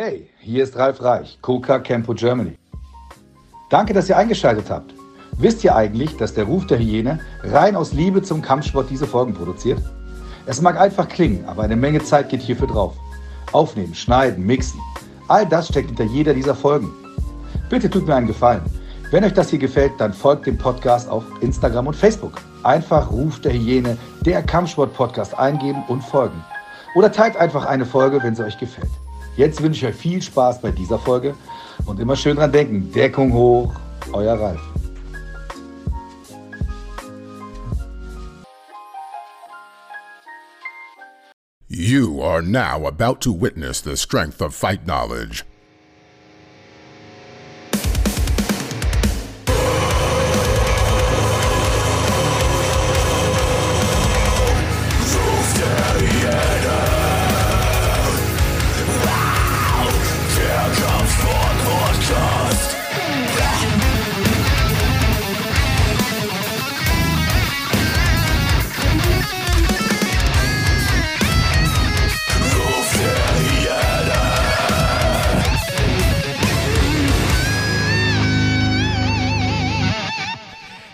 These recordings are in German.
Hey, hier ist Ralf Reich, Coca Campo Germany. Danke, dass ihr eingeschaltet habt. Wisst ihr eigentlich, dass der Ruf der Hyäne rein aus Liebe zum Kampfsport diese Folgen produziert? Es mag einfach klingen, aber eine Menge Zeit geht hierfür drauf. Aufnehmen, schneiden, mixen. All das steckt hinter jeder dieser Folgen. Bitte tut mir einen Gefallen. Wenn euch das hier gefällt, dann folgt dem Podcast auf Instagram und Facebook. Einfach Ruf der Hyäne, der Kampfsport-Podcast eingeben und folgen. Oder teilt einfach eine Folge, wenn sie euch gefällt. Jetzt wünsche ich euch viel Spaß bei dieser Folge und immer schön dran denken. Deckung hoch, euer Ralf. You are now about to witness the strength of fight knowledge.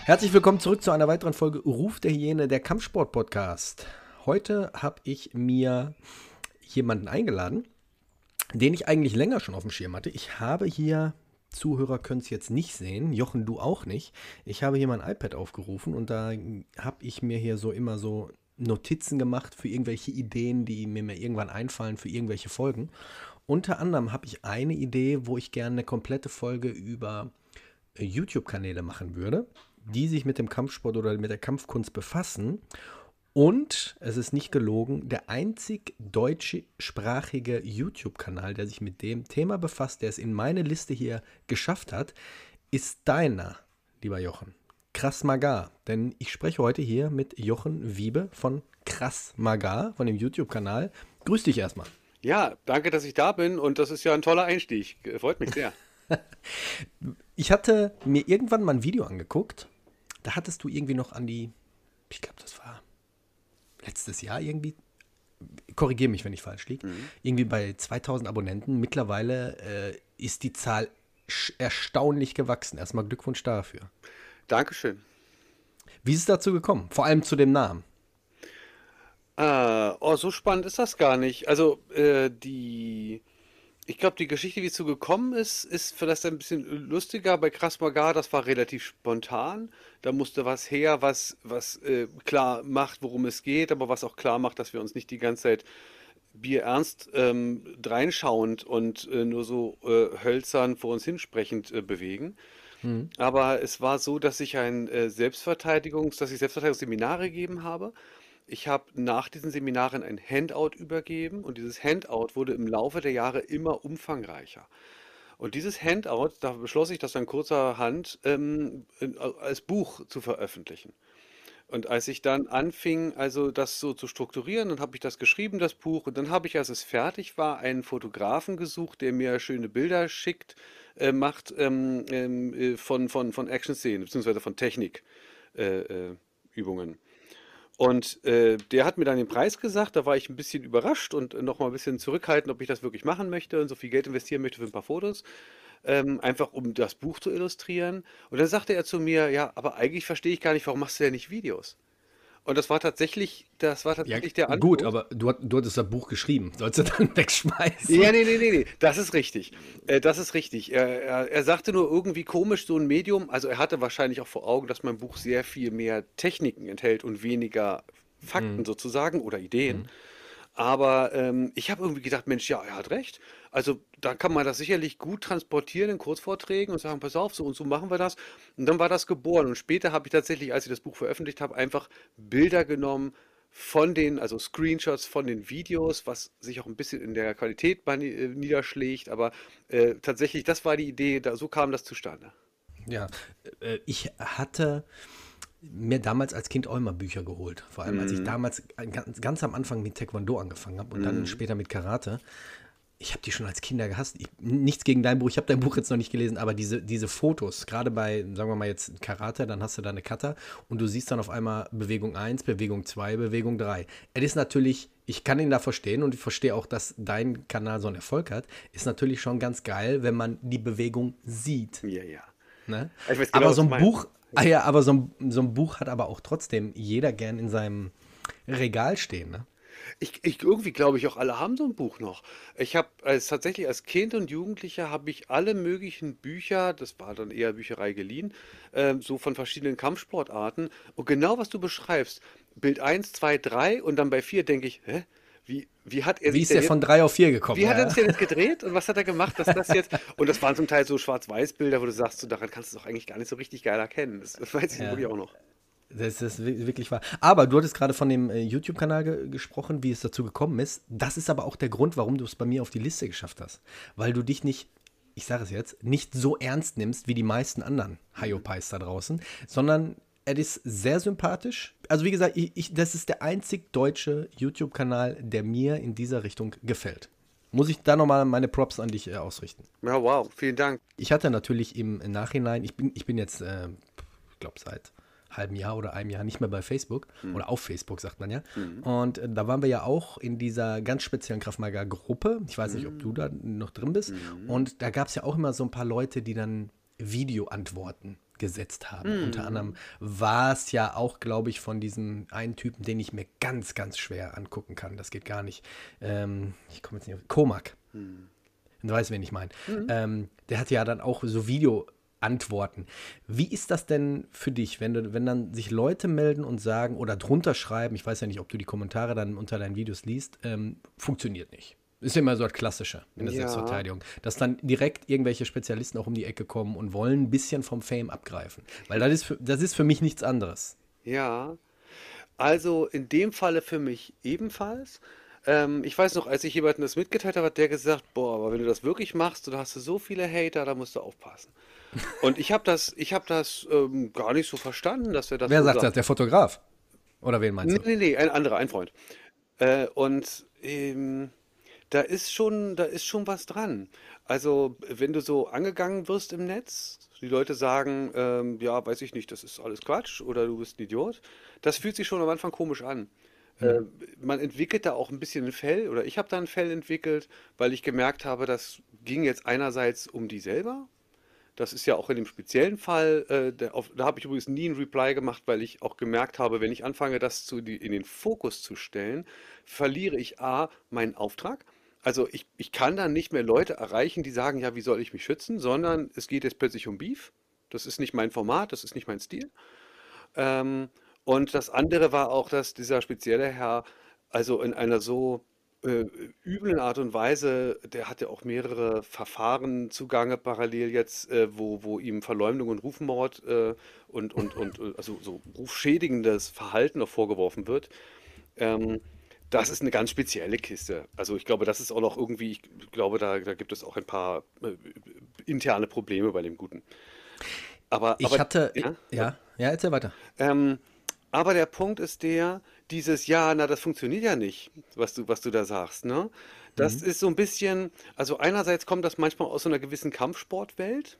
Herzlich willkommen zurück zu einer weiteren Folge Ruf der Hyäne, der Kampfsport-Podcast. Heute habe ich mir jemanden eingeladen, den ich eigentlich länger schon auf dem Schirm hatte. Ich habe hier, Zuhörer können es jetzt nicht sehen, Jochen, du auch nicht. Ich habe hier mein iPad aufgerufen und da habe ich mir hier so immer so Notizen gemacht für irgendwelche Ideen, die mir, mir irgendwann einfallen für irgendwelche Folgen. Unter anderem habe ich eine Idee, wo ich gerne eine komplette Folge über YouTube-Kanäle machen würde die sich mit dem Kampfsport oder mit der Kampfkunst befassen. Und es ist nicht gelogen, der einzig deutschsprachige YouTube-Kanal, der sich mit dem Thema befasst, der es in meine Liste hier geschafft hat, ist deiner, lieber Jochen. Krass Magar. Denn ich spreche heute hier mit Jochen Wiebe von Krass Magar, von dem YouTube-Kanal. Grüß dich erstmal. Ja, danke, dass ich da bin und das ist ja ein toller Einstieg. Freut mich sehr. ich hatte mir irgendwann mal ein Video angeguckt da hattest du irgendwie noch an die, ich glaube, das war letztes Jahr irgendwie, korrigiere mich, wenn ich falsch liege, mhm. irgendwie bei 2000 Abonnenten. Mittlerweile äh, ist die Zahl erstaunlich gewachsen. Erstmal Glückwunsch dafür. Dankeschön. Wie ist es dazu gekommen? Vor allem zu dem Namen. Äh, oh, so spannend ist das gar nicht. Also, äh, die ich glaube, die Geschichte, wie es so gekommen ist, ist vielleicht ein bisschen lustiger. Bei Krasmagar, das war relativ spontan. Da musste was her, was, was äh, klar macht, worum es geht, aber was auch klar macht, dass wir uns nicht die ganze Zeit bierernst ähm, dreinschauend und äh, nur so äh, hölzern vor uns hinsprechend äh, bewegen. Mhm. Aber es war so, dass ich ein äh, Selbstverteidigungs, dass ich Selbstverteidigungsseminare gegeben habe ich habe nach diesen Seminaren ein Handout übergeben und dieses Handout wurde im Laufe der Jahre immer umfangreicher. Und dieses Handout, da beschloss ich das dann kurzerhand ähm, als Buch zu veröffentlichen. Und als ich dann anfing, also das so zu strukturieren, dann habe ich das geschrieben, das Buch, und dann habe ich, als es fertig war, einen Fotografen gesucht, der mir schöne Bilder schickt, äh, macht ähm, ähm, äh, von, von, von Action-Szenen, beziehungsweise von Technikübungen. Äh, äh, und äh, der hat mir dann den Preis gesagt, da war ich ein bisschen überrascht und noch mal ein bisschen zurückhaltend, ob ich das wirklich machen möchte und so viel Geld investieren möchte für ein paar Fotos, ähm, einfach um das Buch zu illustrieren. Und dann sagte er zu mir, ja, aber eigentlich verstehe ich gar nicht, warum machst du denn nicht Videos? Und das war tatsächlich, das war tatsächlich der Antwort. Gut, aber du, du hattest das Buch geschrieben. Sollst du dann wegschmeißen? Ja, nee, nee, nee, nee. Das ist richtig. Äh, das ist richtig. Er, er, er, sagte nur irgendwie komisch, so ein Medium. Also er hatte wahrscheinlich auch vor Augen, dass mein Buch sehr viel mehr Techniken enthält und weniger Fakten mhm. sozusagen oder Ideen. Mhm. Aber ähm, ich habe irgendwie gedacht, Mensch, ja, er hat recht. Also da kann man das sicherlich gut transportieren in Kurzvorträgen und sagen, pass auf, so und so machen wir das. Und dann war das geboren. Und später habe ich tatsächlich, als ich das Buch veröffentlicht habe, einfach Bilder genommen von den, also Screenshots von den Videos, was sich auch ein bisschen in der Qualität äh, niederschlägt. Aber äh, tatsächlich, das war die Idee, da, so kam das zustande. Ja, äh, ich hatte mir damals als Kind auch immer Bücher geholt. Vor allem, als ich mhm. damals ganz, ganz am Anfang mit Taekwondo angefangen habe und dann mhm. später mit Karate. ich habe die schon als Kinder gehasst. Ich, nichts gegen dein Buch, ich habe dein Buch jetzt noch nicht gelesen, aber diese, diese Fotos, gerade bei, sagen wir mal jetzt Karate, dann hast du da eine Kata und du siehst dann auf einmal Bewegung 1, Bewegung 2, Bewegung 3. Es ist natürlich, ich kann ihn da verstehen und ich verstehe auch, dass dein Kanal so einen Erfolg hat, ist natürlich schon ganz geil, wenn man die Bewegung sieht. Ja, ja. Ne? Genau, aber so ein. Buch, ah ja, aber so ein, so ein Buch hat aber auch trotzdem jeder gern in seinem Regal stehen, ne? Ich, ich irgendwie glaube ich auch, alle haben so ein Buch noch. Ich habe als tatsächlich als Kind und Jugendlicher habe ich alle möglichen Bücher, das war dann eher Bücherei geliehen, ähm, so von verschiedenen Kampfsportarten. Und genau was du beschreibst, Bild 1, 2, 3 und dann bei 4 denke ich, hä? Wie, wie hat er Wie ist der jetzt, von 3 auf 4 gekommen? wie hat er Ja. sich denn jetzt gedreht und was hat er gemacht, dass das jetzt und das waren zum Teil so Schwarz-Weiß-Bilder, wo du sagst, so, daran kannst du es doch eigentlich gar nicht so richtig geil erkennen. Das, das weiß ich Ja. wirklich auch noch. Das ist wi- wirklich wahr. Aber du hattest gerade von dem äh, YouTube-Kanal ge gesprochen, wie es dazu gekommen ist. Das ist aber auch der Grund, warum du es bei mir auf die Liste geschafft hast. Weil du dich nicht, ich sage es jetzt, nicht so ernst nimmst wie die meisten anderen Hayopais da draußen, sondern er ist sehr sympathisch. Also wie gesagt, ich, ich, das ist der einzig deutsche YouTube-Kanal, der mir in dieser Richtung gefällt. Muss ich da nochmal meine Props an dich äh, ausrichten. Ja, wow, vielen Dank. Ich hatte natürlich im Nachhinein, ich bin, ich bin jetzt, äh, ich glaube, seit halbem Jahr oder einem Jahr nicht mehr bei Facebook oder auf Facebook, sagt man ja. Und äh, da waren wir ja auch in dieser ganz speziellen Kraftmager-Gruppe. Ich weiß nicht, ob du da noch drin bist. Und da gab es ja auch immer so ein paar Leute, die dann Videoantworten gesetzt haben. Unter anderem war es ja auch, glaube ich, von diesem einen Typen, den ich mir ganz, ganz schwer angucken kann. Das geht gar nicht. Ähm, ich komme jetzt nicht auf. Komak. Du weißt, wen ich meine. Ähm, der hat ja dann auch so Video-Antworten. Wie ist das denn für dich, wenn, du, wenn dann sich Leute melden und sagen oder drunter schreiben, ich weiß ja nicht, ob du die Kommentare dann unter deinen Videos liest, ähm, funktioniert nicht. Ist ja immer so das Klassische in der Ja. Selbstverteidigung. Dass dann direkt irgendwelche Spezialisten auch um die Ecke kommen und wollen ein bisschen vom Fame abgreifen. Weil das ist für, das ist für mich nichts anderes. Ja, also in dem Falle für mich ebenfalls. Ähm, ich weiß noch, als ich jemandem das mitgeteilt habe, hat der gesagt, boah, aber wenn du das wirklich machst, dann hast du so viele Hater, da musst du aufpassen. Und ich habe das, ich habe das ähm, gar nicht so verstanden, dass er das Wer so sagt das? Der Fotograf? Oder wen meinst Nee, du? nee, nee, ein anderer, ein Freund. Äh, und ähm, da ist schon, da ist schon was dran. Also, wenn du so angegangen wirst im Netz, die Leute sagen, ähm, ja, weiß ich nicht, das ist alles Quatsch oder du bist ein Idiot, das fühlt sich schon am Anfang komisch an. Äh, man entwickelt da auch ein bisschen ein Fell oder ich habe da ein Fell entwickelt, weil ich gemerkt habe, das ging jetzt einerseits um die selber, das ist ja auch in dem speziellen Fall, äh, der, auf, da habe ich übrigens nie einen Reply gemacht, weil ich auch gemerkt habe, wenn ich anfange, das zu, die, in den Fokus zu stellen, verliere ich A, meinen Auftrag. Also ich, ich kann dann nicht mehr Leute erreichen, die sagen, ja, wie soll ich mich schützen, sondern es geht jetzt plötzlich um Beef. Das ist nicht mein Format, das ist nicht mein Stil. Ähm, und das andere war auch, dass dieser spezielle Herr, also in einer so äh, üblen Art und Weise, der hatte auch mehrere Verfahren zugange parallel jetzt, äh, wo, wo ihm Verleumdung und Rufmord äh, und, und, und äh, also so rufschädigendes Verhalten noch vorgeworfen wird. Ähm, das ist eine ganz spezielle Kiste. Also ich glaube, das ist auch noch irgendwie, ich glaube, da, da gibt es auch ein paar äh, interne Probleme bei dem Guten. Aber, Ich aber hatte. ja? Ja, ja, erzähl weiter. Ähm, aber der Punkt ist der, dieses Ja, na, das funktioniert ja nicht, was du, was du da sagst, ne? Das ist so ein bisschen, also einerseits kommt das manchmal aus so einer gewissen Kampfsportwelt,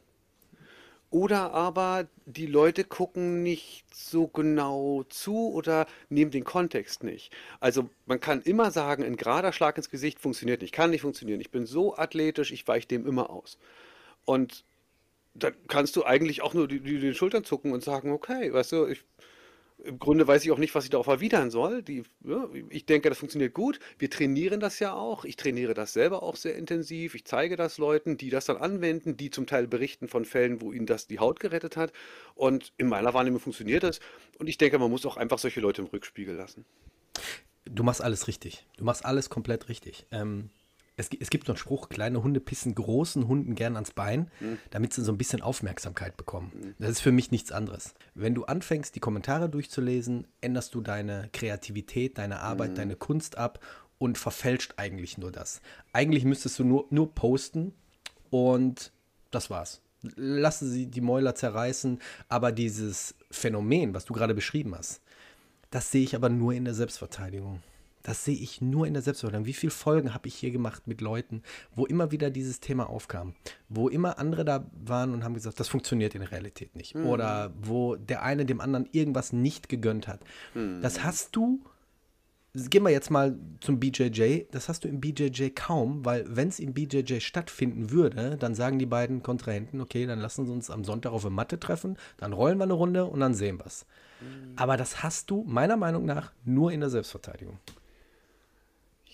oder aber die Leute gucken nicht so genau zu oder nehmen den Kontext nicht. Also man kann immer sagen, ein gerader Schlag ins Gesicht funktioniert nicht, kann nicht funktionieren. Ich bin so athletisch, ich weiche dem immer aus. Und dann kannst du eigentlich auch nur die, die, den Schultern zucken und sagen, okay, weißt du, ich, im Grunde weiß ich auch nicht, was ich darauf erwidern soll. Die, ja, ich denke, das funktioniert gut. Wir trainieren das ja auch. Ich trainiere das selber auch sehr intensiv. Ich zeige das Leuten, die das dann anwenden, die zum Teil berichten von Fällen, wo ihnen das die Haut gerettet hat. Und in meiner Wahrnehmung funktioniert das. Und ich denke, man muss auch einfach solche Leute im Rückspiegel lassen. Du machst alles richtig. Du machst alles komplett richtig. Ähm, es, es gibt so einen Spruch, kleine Hunde pissen großen Hunden gern ans Bein, damit sie so ein bisschen Aufmerksamkeit bekommen. Das ist für mich nichts anderes. Wenn du anfängst, die Kommentare durchzulesen, änderst du deine Kreativität, deine Arbeit, deine Kunst ab und verfälscht eigentlich nur das. Eigentlich müsstest du nur, nur posten und das war's. Lassen sie die Mäuler zerreißen, aber dieses Phänomen, was du gerade beschrieben hast, das sehe ich aber nur in der Selbstverteidigung. Das sehe ich nur in der Selbstverteidigung. Wie viele Folgen habe ich hier gemacht mit Leuten, wo immer wieder dieses Thema aufkam, wo immer andere da waren und haben gesagt, das funktioniert in der Realität nicht. Mhm. Oder wo der eine dem anderen irgendwas nicht gegönnt hat. Mhm. Das hast du gehen wir jetzt mal zum BJJ. Das hast du im BJJ kaum, weil wenn es im BJJ stattfinden würde, dann sagen die beiden Kontrahenten, okay, dann lassen sie uns am Sonntag auf der Matte treffen, dann rollen wir eine Runde und dann sehen wir es. Mhm. Aber das hast du meiner Meinung nach nur in der Selbstverteidigung.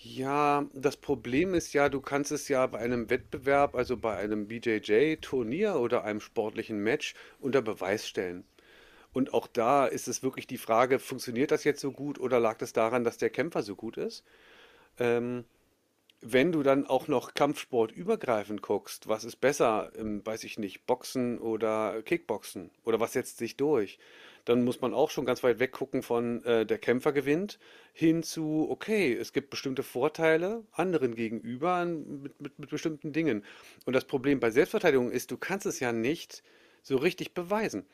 Ja, das Problem ist ja, du kannst es ja bei einem Wettbewerb, also bei einem BJJ-Turnier oder einem sportlichen Match unter Beweis stellen. Und auch da ist es wirklich die Frage, funktioniert das jetzt so gut oder lag das daran, dass der Kämpfer so gut ist? Ähm, wenn du dann auch noch Kampfsport übergreifend guckst, was ist besser, im, weiß ich nicht, Boxen oder Kickboxen oder was setzt sich durch, dann muss man auch schon ganz weit weggucken von äh, der Kämpfer gewinnt hin zu, okay, es gibt bestimmte Vorteile anderen gegenüber mit, mit, mit bestimmten Dingen. Und das Problem bei Selbstverteidigung ist, du kannst es ja nicht so richtig beweisen.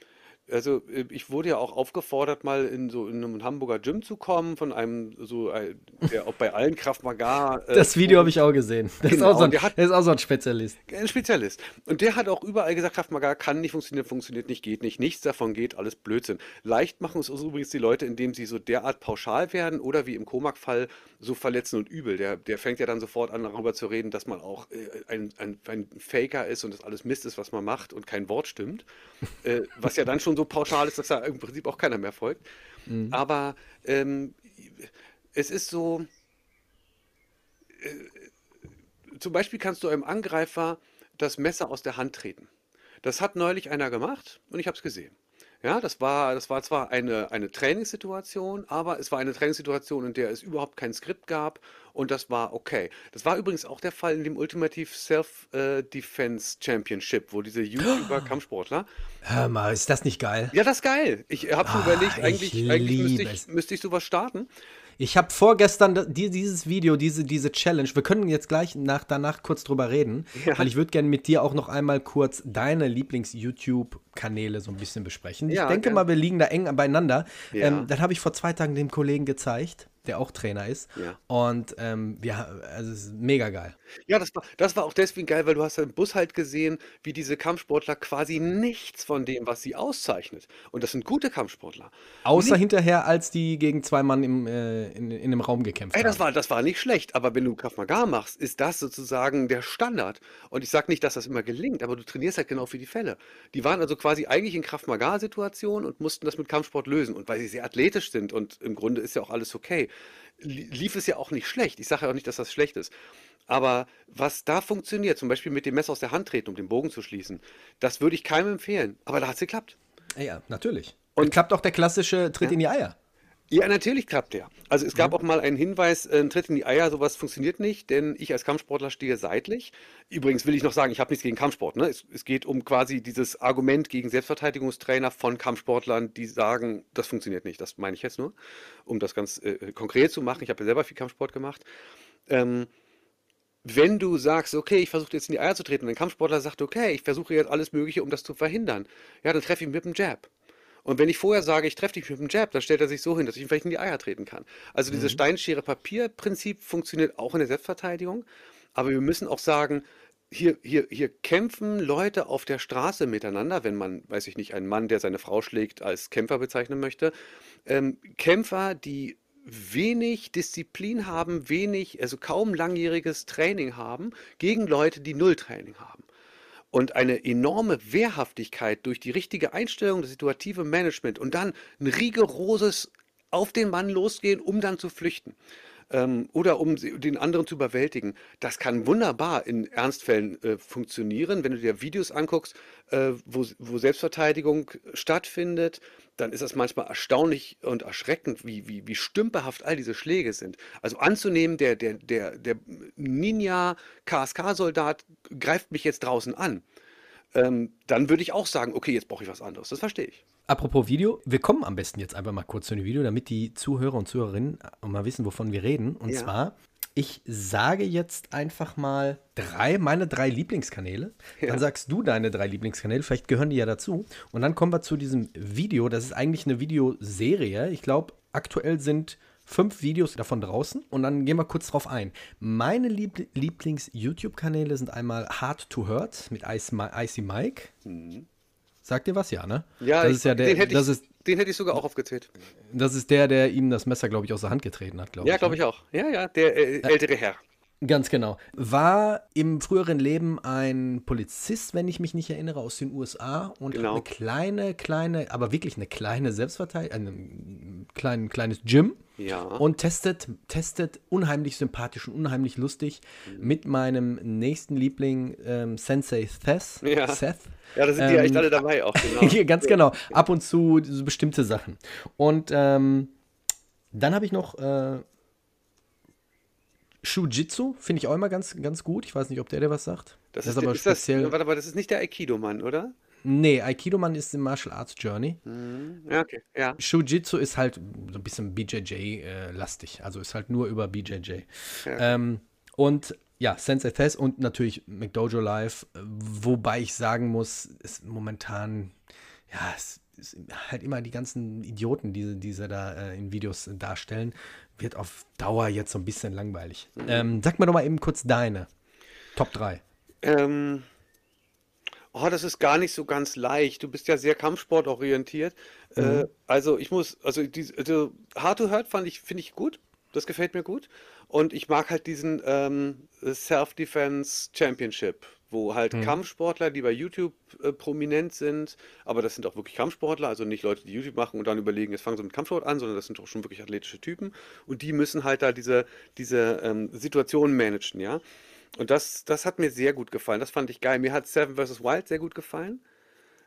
Also äh, ich wurde ja auch aufgefordert, mal in so in einem Hamburger Gym zu kommen, von einem so, äh, der auch bei allen Kraft Maga. Äh, das Video habe ich auch gesehen. Das, genau, ist auch so ein, der, hat, der ist auch so ein Spezialist. Ein Spezialist. Und der hat auch überall gesagt, Kraft Maga kann nicht funktionieren, funktioniert nicht, geht nicht. Nichts davon geht, alles Blödsinn. Leicht machen es übrigens die Leute, indem sie so derart pauschal werden oder wie im Komak-Fall so verletzen und übel. Der, der fängt ja dann sofort an, darüber zu reden, dass man auch äh, ein, ein, ein Faker ist und das alles Mist ist, was man macht und kein Wort stimmt. äh, was ja dann schon so pauschal ist, dass da im Prinzip auch keiner mehr folgt. Mhm. Aber ähm, es ist so, äh, zum Beispiel kannst du einem Angreifer das Messer aus der Hand treten. Das hat neulich einer gemacht und ich habe es gesehen. Ja, das war, das war zwar eine, eine Trainingssituation, aber es war eine Trainingssituation, in der es überhaupt kein Skript gab und das war okay. Das war übrigens auch der Fall in dem Ultimative Self-Defense Championship, wo diese YouTuber-Kampfsportler. Hör mal, ist das nicht geil? Ja, das ist geil. Ich habe schon ah, überlegt, eigentlich, eigentlich müsste ich, müsste ich sowas starten. Ich habe vorgestern dieses Video, diese, diese Challenge, wir können jetzt gleich nach, danach kurz drüber reden, ja. weil ich würde gerne mit dir auch noch einmal kurz deine Lieblings-YouTube-Kanäle so ein bisschen besprechen. Ja, ich denke gern. mal, wir liegen da eng beieinander. Ja. Ähm, das habe ich vor zwei Tagen dem Kollegen gezeigt der auch Trainer ist. Ja. Und ähm, ja, also es ist mega geil. Ja, das war, das war auch deswegen geil, weil du hast im Bus halt gesehen, wie diese Kampfsportler quasi nichts von dem, was sie auszeichnet. Und das sind gute Kampfsportler. Außer nicht, hinterher, als die gegen zwei Mann im, äh, in, in einem Raum gekämpft ey, das haben. War, das war nicht schlecht, aber wenn du Krav Maga machst, ist das sozusagen der Standard. Und ich sage nicht, dass das immer gelingt, aber du trainierst halt genau für die Fälle. Die waren also quasi eigentlich in Krav Maga-Situationen und mussten das mit Kampfsport lösen. Und weil sie sehr athletisch sind und im Grunde ist ja auch alles okay, lief es ja auch nicht schlecht. Ich sage ja auch nicht, dass das schlecht ist. Aber was da funktioniert, zum Beispiel mit dem Messer aus der Hand treten, um den Bogen zu schließen, das würde ich keinem empfehlen. Aber da hat es geklappt. Ja, natürlich. Und klappt auch der klassische Tritt ja. in die Eier. Ja, natürlich klappt der. Also es gab mhm. auch mal einen Hinweis, äh, ein Tritt in die Eier, sowas funktioniert nicht, denn ich als Kampfsportler stehe seitlich. Übrigens will ich noch sagen, ich habe nichts gegen Kampfsport. Ne? Es, es, geht um quasi dieses Argument gegen Selbstverteidigungstrainer von Kampfsportlern, die sagen, das funktioniert nicht. Das meine ich jetzt nur, um das ganz äh, konkret zu machen. Ich habe ja selber viel Kampfsport gemacht. Ähm, wenn du sagst, okay, ich versuche jetzt in die Eier zu treten, und ein Kampfsportler sagt, okay, ich versuche jetzt alles Mögliche, um das zu verhindern, ja, dann treffe ich mit dem Jab. Und wenn ich vorher sage, ich treffe dich mit dem Jab, dann stellt er sich so hin, dass ich ihn vielleicht in die Eier treten kann. Also mhm. dieses Steinschere-Papier-Prinzip funktioniert auch in der Selbstverteidigung. Aber wir müssen auch sagen, hier, hier, hier kämpfen Leute auf der Straße miteinander, wenn man, weiß ich nicht, einen Mann, der seine Frau schlägt, als Kämpfer bezeichnen möchte. Ähm, Kämpfer, die wenig Disziplin haben, wenig, also kaum langjähriges Training haben, gegen Leute, die Null Training haben und eine enorme Wehrhaftigkeit durch die richtige Einstellung, das situative Management und dann ein rigoroses auf den Mann losgehen, um dann zu flüchten ähm, oder um den anderen zu überwältigen. Das kann wunderbar in Ernstfällen äh, funktionieren. Wenn du dir Videos anguckst, äh, wo, wo Selbstverteidigung stattfindet, dann ist das manchmal erstaunlich und erschreckend, wie, wie, wie stümperhaft all diese Schläge sind. Also anzunehmen, der, der, der, der Ninja-KSK-Soldat greift mich jetzt draußen an. Ähm, dann würde ich auch sagen, okay, jetzt brauche ich was anderes. Das verstehe ich. Apropos Video, wir kommen am besten jetzt einfach mal kurz zu dem Video, damit die Zuhörer und Zuhörerinnen mal wissen, wovon wir reden. Und ja. zwar, ich sage jetzt einfach mal drei, meine drei Lieblingskanäle. Ja. Dann sagst du deine drei Lieblingskanäle, vielleicht gehören die ja dazu. Und dann kommen wir zu diesem Video. Das ist eigentlich eine Videoserie. Ich glaube, aktuell sind fünf Videos davon draußen und dann gehen wir kurz drauf ein. Meine Lieb Lieblings-YouTube-Kanäle sind einmal Hard to Hurt mit Icy Mike. Mhm. Sagt dir was, ja, ne? Ja, das ist ja der, den, hätte das ich, ist, den hätte ich sogar auch aufgezählt. Das ist der, der ihm das Messer, glaube ich, aus der Hand getreten hat, glaube ja, ich. Ja, glaube ne? ich auch. Ja, ja, der äh, ältere Herr. Ganz genau. War im früheren Leben ein Polizist, wenn ich mich nicht erinnere, aus den USA und genau. hat eine kleine, kleine, aber wirklich eine kleine Selbstverteidigung, ein klein, kleines Gym. Ja. Und testet, testet unheimlich sympathisch und unheimlich lustig mhm. mit meinem nächsten Liebling ähm, Sensei Seth. Ja. Seth. Ja, da sind ähm, die echt alle dabei auch, genau. ganz genau. Ab und zu so bestimmte Sachen. Und ähm, dann habe ich noch äh, Shujitsu, finde ich auch immer ganz, ganz gut. Ich weiß nicht, ob der dir was sagt. Das, das ist, aber ist speziell. Das, warte, aber das ist nicht der Aikido-Mann, oder? Nee, Aikido-Mann ist im Martial Arts Journey. Mhm. Ja, okay, ja. Shujitsu ist halt so ein bisschen BJJ-lastig. Äh, also ist halt nur über BJJ. Ja. Ähm, und ja, Sensei Tess und natürlich McDojo Live, wobei ich sagen muss, ist momentan, ja, es ist halt immer die ganzen Idioten, die, die sie da äh, in Videos darstellen, wird auf Dauer jetzt so ein bisschen langweilig. Mhm. Ähm, sag mir doch mal eben kurz deine Top 3. Ähm, oh, das ist gar nicht so ganz leicht. Du bist ja sehr kampfsportorientiert. Äh, mhm. Äh, also ich muss, also, die, also Hard to Hurt fand ich, finde ich gut. Das gefällt mir gut. Und ich mag halt diesen ähm, Self-Defense Championship, wo halt mhm. Kampfsportler, die bei YouTube äh, prominent sind, aber das sind auch wirklich Kampfsportler, also nicht Leute, die YouTube machen und dann überlegen, jetzt fangen sie mit Kampfsport an, sondern das sind doch schon wirklich athletische Typen. Und die müssen halt da diese, diese ähm, Situation managen, ja. Und das, das hat mir sehr gut gefallen. Das fand ich geil. Mir hat Seven vs. Wild sehr gut gefallen.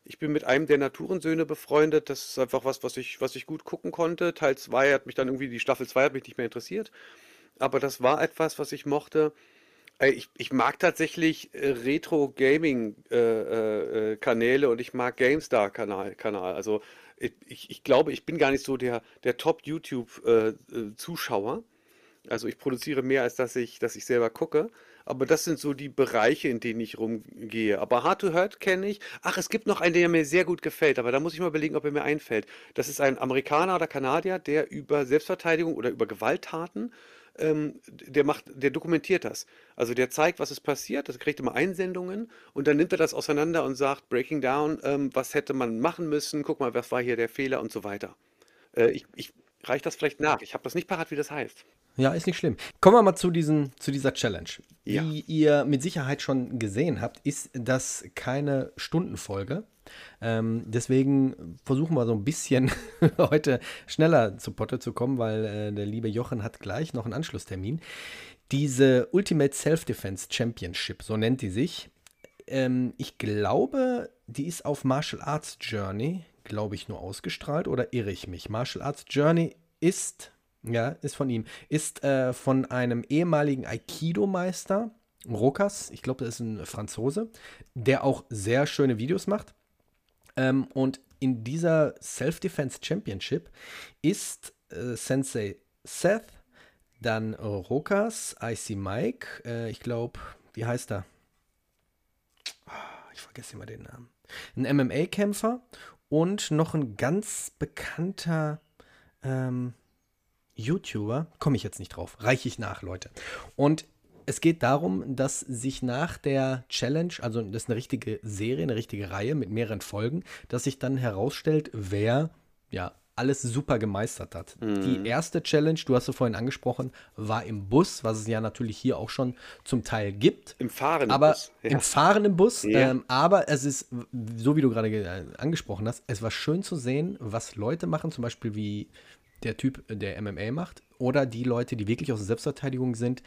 Ich bin mit einem der Naturensöhne befreundet. Das ist einfach was, was ich, was ich gut gucken konnte. Teil 2 hat mich dann irgendwie, die Staffel 2 hat mich nicht mehr interessiert. Aber das war etwas, was ich mochte. Ich, ich mag tatsächlich äh, Retro-Gaming-Kanäle äh, äh, und ich mag GameStar-Kanal. Kanal. Also ich, ich glaube, ich bin gar nicht so der, der Top-YouTube-Zuschauer. Äh, äh, also ich produziere mehr, als dass ich, dass ich selber gucke. Aber das sind so die Bereiche, in denen ich rumgehe. Aber Hard to Hurt kenne ich. Ach, es gibt noch einen, der mir sehr gut gefällt, aber da muss ich mal überlegen, ob er mir einfällt. Das ist ein Amerikaner oder Kanadier, der über Selbstverteidigung oder über Gewalttaten ähm, der macht, der dokumentiert das. Also der zeigt, was ist passiert, das kriegt immer Einsendungen und dann nimmt er das auseinander und sagt, Breaking Down, ähm, was hätte man machen müssen, guck mal, was war hier der Fehler und so weiter. Äh, ich, ich reiche das vielleicht nach. Ich habe das nicht parat, wie das heißt. Ja, ist nicht schlimm. Kommen wir mal zu, diesen, zu dieser Challenge. Ja. Wie ihr mit Sicherheit schon gesehen habt, ist das keine Stundenfolge. Ähm, deswegen versuchen wir so ein bisschen heute schneller zu Potte zu kommen, weil äh, der liebe Jochen hat gleich noch einen Anschlusstermin. Diese Ultimate Self-Defense Championship, so nennt die sich. Ähm, ich glaube, die ist auf Martial Arts Journey, glaube ich, nur ausgestrahlt oder irre ich mich? Martial Arts Journey ist ja, ist von ihm. Ist äh, von einem ehemaligen Aikido-Meister, Rokas, ich glaube, das ist ein Franzose, der auch sehr schöne Videos macht. Ähm, und in dieser Self-Defense Championship ist äh, Sensei Seth, dann Rokas, IC Mike, äh, ich glaube, wie heißt er? Ah, ich vergesse immer den Namen. Ein MMA-Kämpfer und noch ein ganz bekannter ähm, YouTuber, komme ich jetzt nicht drauf, reiche ich nach, Leute. Und es geht darum, dass sich nach der Challenge, also das ist eine richtige Serie, eine richtige Reihe mit mehreren Folgen, dass sich dann herausstellt, wer ja alles super gemeistert hat. Mhm. Die erste Challenge, du hast es vorhin angesprochen, war im Bus, was es ja natürlich hier auch schon zum Teil gibt. Im fahrenden aber Bus. Ja. Im fahrenden Bus. Ja. Ähm, aber es ist, so wie du gerade äh, angesprochen hast, es war schön zu sehen, was Leute machen, zum Beispiel wie der Typ, der MMA macht, oder die Leute, die wirklich aus der Selbstverteidigung sind,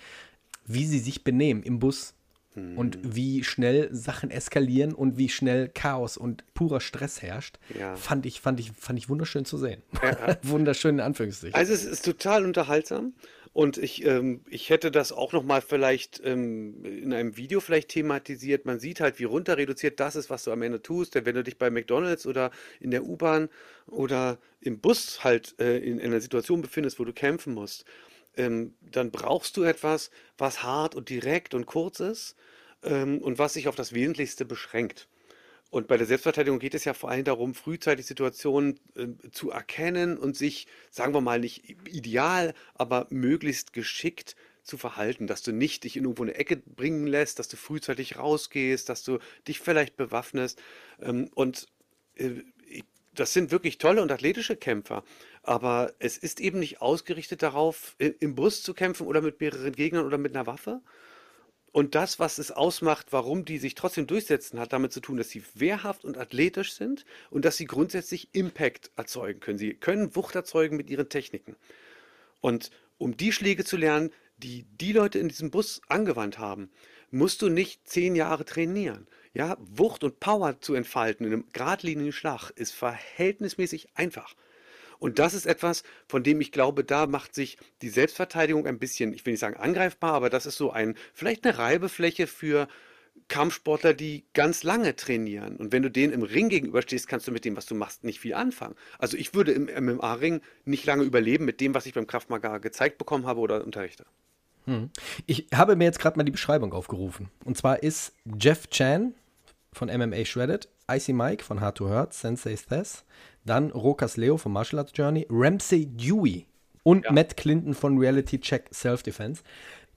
wie sie sich benehmen im Bus hm. und wie schnell Sachen eskalieren und wie schnell Chaos und purer Stress herrscht, ja. fand, ich, fand, ich, fand ich wunderschön zu sehen. Ja. wunderschön in Anführungszeichen. Also es ist total unterhaltsam. Und ich, ähm, ich hätte das auch noch mal vielleicht ähm, in einem Video vielleicht thematisiert. Man sieht halt, wie runter reduziert das ist, was du am Ende tust. Denn wenn du dich bei McDonald's oder in der U-Bahn oder im Bus halt äh, in, in einer Situation befindest, wo du kämpfen musst, ähm, dann brauchst du etwas, was hart und direkt und kurz ist ähm, und was sich auf das Wesentlichste beschränkt. Und bei der Selbstverteidigung geht es ja vor allem darum, frühzeitig Situationen äh, zu erkennen und sich, sagen wir mal, nicht ideal, aber möglichst geschickt zu verhalten, dass du nicht dich in irgendwo eine Ecke bringen lässt, dass du frühzeitig rausgehst, dass du dich vielleicht bewaffnest. Ähm, und äh, das sind wirklich tolle und athletische Kämpfer, aber es ist eben nicht ausgerichtet darauf, im Brust zu kämpfen oder mit mehreren Gegnern oder mit einer Waffe, und das, was es ausmacht, warum die sich trotzdem durchsetzen, hat damit zu tun, dass sie wehrhaft und athletisch sind und dass sie grundsätzlich Impact erzeugen können. Sie können Wucht erzeugen mit ihren Techniken. Und um die Schläge zu lernen, die die Leute in diesem Bus angewandt haben, musst du nicht zehn Jahre trainieren. Ja, Wucht und Power zu entfalten in einem geradlinigen Schlag ist verhältnismäßig einfach. Und das ist etwas, von dem ich glaube, da macht sich die Selbstverteidigung ein bisschen, ich will nicht sagen angreifbar, aber das ist so ein, vielleicht eine Reibefläche für Kampfsportler, die ganz lange trainieren. Und wenn du denen im Ring gegenüberstehst, kannst du mit dem, was du machst, nicht viel anfangen. Also ich würde im MMA-Ring nicht lange überleben mit dem, was ich beim Kraftmagar gezeigt bekommen habe oder unterrichte. Hm. Ich habe mir jetzt gerade mal die Beschreibung aufgerufen. Und zwar ist Jeff Chan von MMA Shredded, Icy Mike von Hard to Hurt, Sensei Thess, dann Rokas Leo von Martial Arts Journey, Ramsey Dewey und ja. Matt Clinton von Reality Check Self-Defense.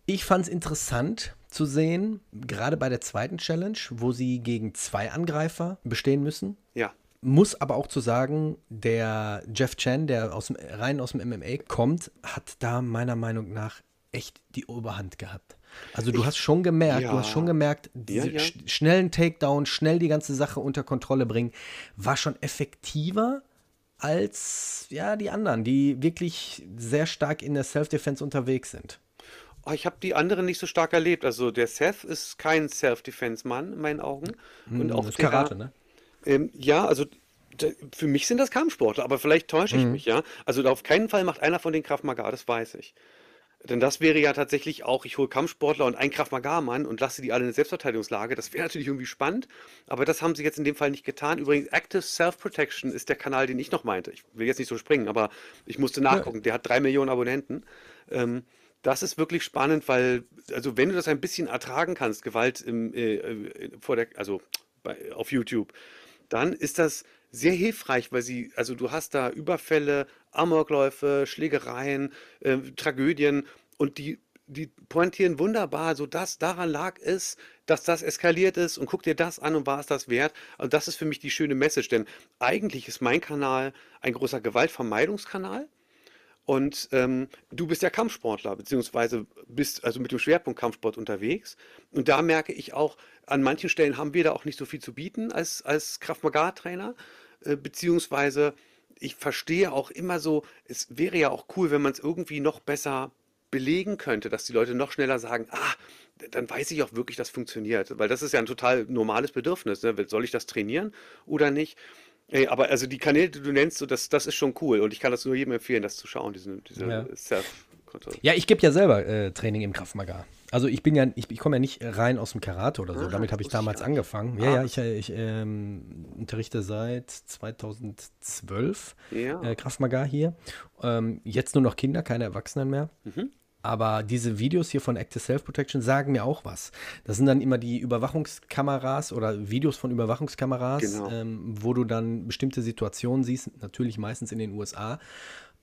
Ich fand es interessant zu sehen, gerade bei der zweiten Challenge, wo sie gegen zwei Angreifer bestehen müssen. Ja. Muss aber auch zu sagen, der Jeff Chan, der aus dem, rein aus dem MMA kommt, hat da meiner Meinung nach echt die Oberhand gehabt. Also du ich, hast schon gemerkt, ja. du hast schon gemerkt, ja, ja. schnellen Takedown, schnell die ganze Sache unter Kontrolle bringen, war schon effektiver als ja die anderen, die wirklich sehr stark in der Self-Defense unterwegs sind. Oh, ich habe die anderen nicht so stark erlebt. Also der Seth ist kein Self-Defense-Mann in meinen Augen. Hm, Und auch das der, Karate, ne? Ähm, ja, also für mich sind das Kampfsportler, aber vielleicht täusche ich mhm. mich, ja. Also auf keinen Fall macht einer von den Kraft Maga, das weiß ich. Denn das wäre ja tatsächlich auch, ich hole Kampfsportler und einen Kraft-Maga-Mann und lasse die alle in eine Selbstverteidigungslage. Das wäre natürlich irgendwie spannend, aber das haben sie jetzt in dem Fall nicht getan. Übrigens, Active Self-Protection ist der Kanal, den ich noch meinte. Ich will jetzt nicht so springen, aber ich musste nachgucken. Ja. Der hat drei Millionen Abonnenten. Ähm, das ist wirklich spannend, weil, also wenn du das ein bisschen ertragen kannst, Gewalt im, äh, äh vor der, also bei, auf YouTube, dann ist das sehr hilfreich, weil sie, also du hast da Überfälle, Amokläufe, Schlägereien, äh, Tragödien und die, die pointieren wunderbar, so dass daran lag es, dass das eskaliert ist und guck dir das an und war es das wert. Also das ist für mich die schöne Message, denn eigentlich ist mein Kanal ein großer Gewaltvermeidungskanal. Und ähm, du bist ja Kampfsportler, beziehungsweise bist also mit dem Schwerpunkt Kampfsport unterwegs. Und da merke ich auch, an manchen Stellen haben wir da auch nicht so viel zu bieten als, als Kraft-Maga-Trainer, äh, beziehungsweise ich verstehe auch immer so, es wäre ja auch cool, wenn man es irgendwie noch besser belegen könnte, dass die Leute noch schneller sagen, ah, dann weiß ich auch wirklich, das funktioniert. Weil das ist ja ein total normales Bedürfnis. Ne? Soll ich das trainieren oder nicht? Ey, aber also die Kanäle, die du nennst, so, das, das ist schon cool und ich kann das nur jedem empfehlen, das zu schauen, diese, diese ja. Self-Kontrolle. Ja, ich gebe ja selber äh, Training im Kraftmagar. Also ich bin ja, ich, ich komme ja nicht rein aus dem Karate oder so. Ah, Damit habe ich damals ich angefangen. Ja, ja, ich, äh, ich ähm, unterrichte seit 2012 ja. äh, Kraftmagar hier. Ähm, jetzt nur noch Kinder, keine Erwachsenen mehr. Mhm. Aber diese Videos hier von Active Self-Protection sagen mir auch was. Das sind dann immer die Überwachungskameras oder Videos von Überwachungskameras, genau. ähm, wo du dann bestimmte Situationen siehst, natürlich meistens in den USA.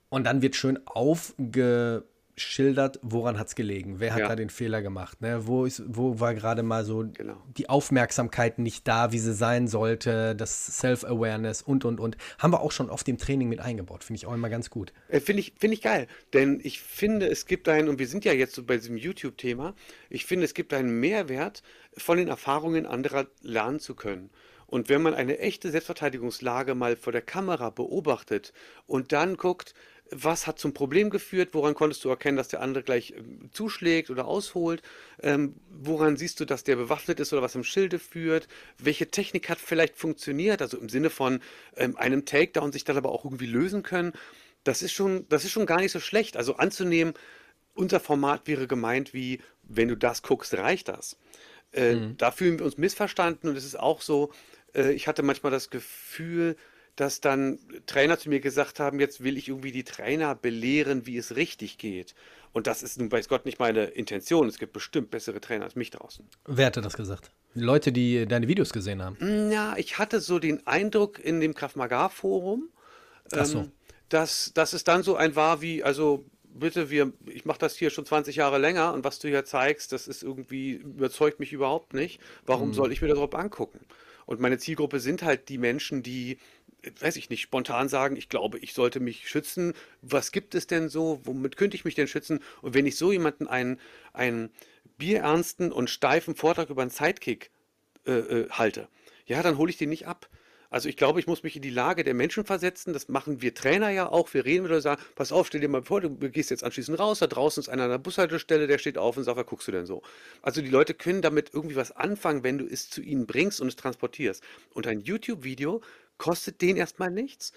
Und dann wird schön aufge schildert, woran hat es gelegen, wer hat ja. da den Fehler gemacht, ne? wo, ist, wo war gerade mal so genau. die Aufmerksamkeit nicht da, wie sie sein sollte, das Self-Awareness und, und, und. Haben wir auch schon oft im Training mit eingebaut, finde ich auch immer ganz gut. Äh, finde ich, find ich geil, denn ich finde, es gibt einen, und wir sind ja jetzt so bei diesem YouTube-Thema, ich finde, es gibt einen Mehrwert, von den Erfahrungen anderer lernen zu können. Und wenn man eine echte Selbstverteidigungslage mal vor der Kamera beobachtet und dann guckt, was hat zum Problem geführt, woran konntest du erkennen, dass der andere gleich ähm, zuschlägt oder ausholt, ähm, woran siehst du, dass der bewaffnet ist oder was im Schilde führt, welche Technik hat vielleicht funktioniert, also im Sinne von ähm, einem Takedown sich dann aber auch irgendwie lösen können, das ist schon, das ist schon gar nicht so schlecht. Also anzunehmen, unser Format wäre gemeint wie, wenn du das guckst, reicht das. Äh, mhm. Da fühlen wir uns missverstanden und es ist auch so, äh, ich hatte manchmal das Gefühl, dass dann Trainer zu mir gesagt haben, jetzt will ich irgendwie die Trainer belehren, wie es richtig geht. Und das ist nun weiß Gott nicht meine Intention. Es gibt bestimmt bessere Trainer als mich draußen. Wer hatte das gesagt? Leute, die deine Videos gesehen haben. Ja, ich hatte so den Eindruck in dem Krav Maga Forum, so. ähm, dass, dass es dann so ein war wie, also bitte, wir, ich mache das hier schon 20 Jahre länger und was du hier zeigst, das ist irgendwie, überzeugt mich überhaupt nicht. Warum soll ich mir das überhaupt angucken? Und meine Zielgruppe sind halt die Menschen, die, weiß ich nicht, spontan sagen, ich glaube, ich sollte mich schützen. Was gibt es denn so? Womit könnte ich mich denn schützen? Und wenn ich so jemanden einen, einen bierernsten und steifen Vortrag über einen Sidekick äh, äh, halte, ja, dann hole ich den nicht ab. Also ich glaube, ich muss mich in die Lage der Menschen versetzen. Das machen wir Trainer ja auch. Wir reden wieder und sagen, pass auf, stell dir mal vor, du gehst jetzt anschließend raus, da draußen ist einer an der Bushaltestelle, der steht auf und sagt, was guckst du denn so? Also die Leute können damit irgendwie was anfangen, wenn du es zu ihnen bringst und es transportierst. Und ein YouTube-Video kostet denen erstmal nichts